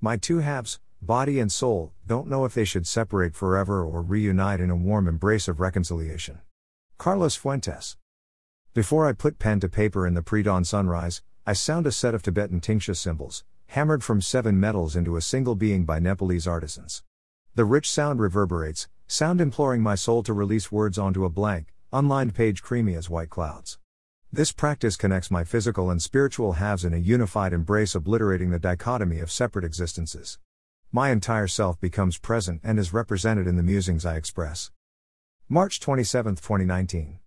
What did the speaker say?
My two halves, body and soul, don't know if they should separate forever or reunite in a warm embrace of reconciliation. Carlos Fuentes. Before I put pen to paper in the pre dawn sunrise, I sound a set of Tibetan Tingsha cymbals, hammered from seven metals into a single being by Nepalese artisans. The rich sound reverberates, sound imploring my soul to release words onto a blank, unlined page creamy as white clouds. This practice connects my physical and spiritual halves in a unified embrace, obliterating the dichotomy of separate existences. My entire self becomes present and is represented in the musings I express. March 27, 2019.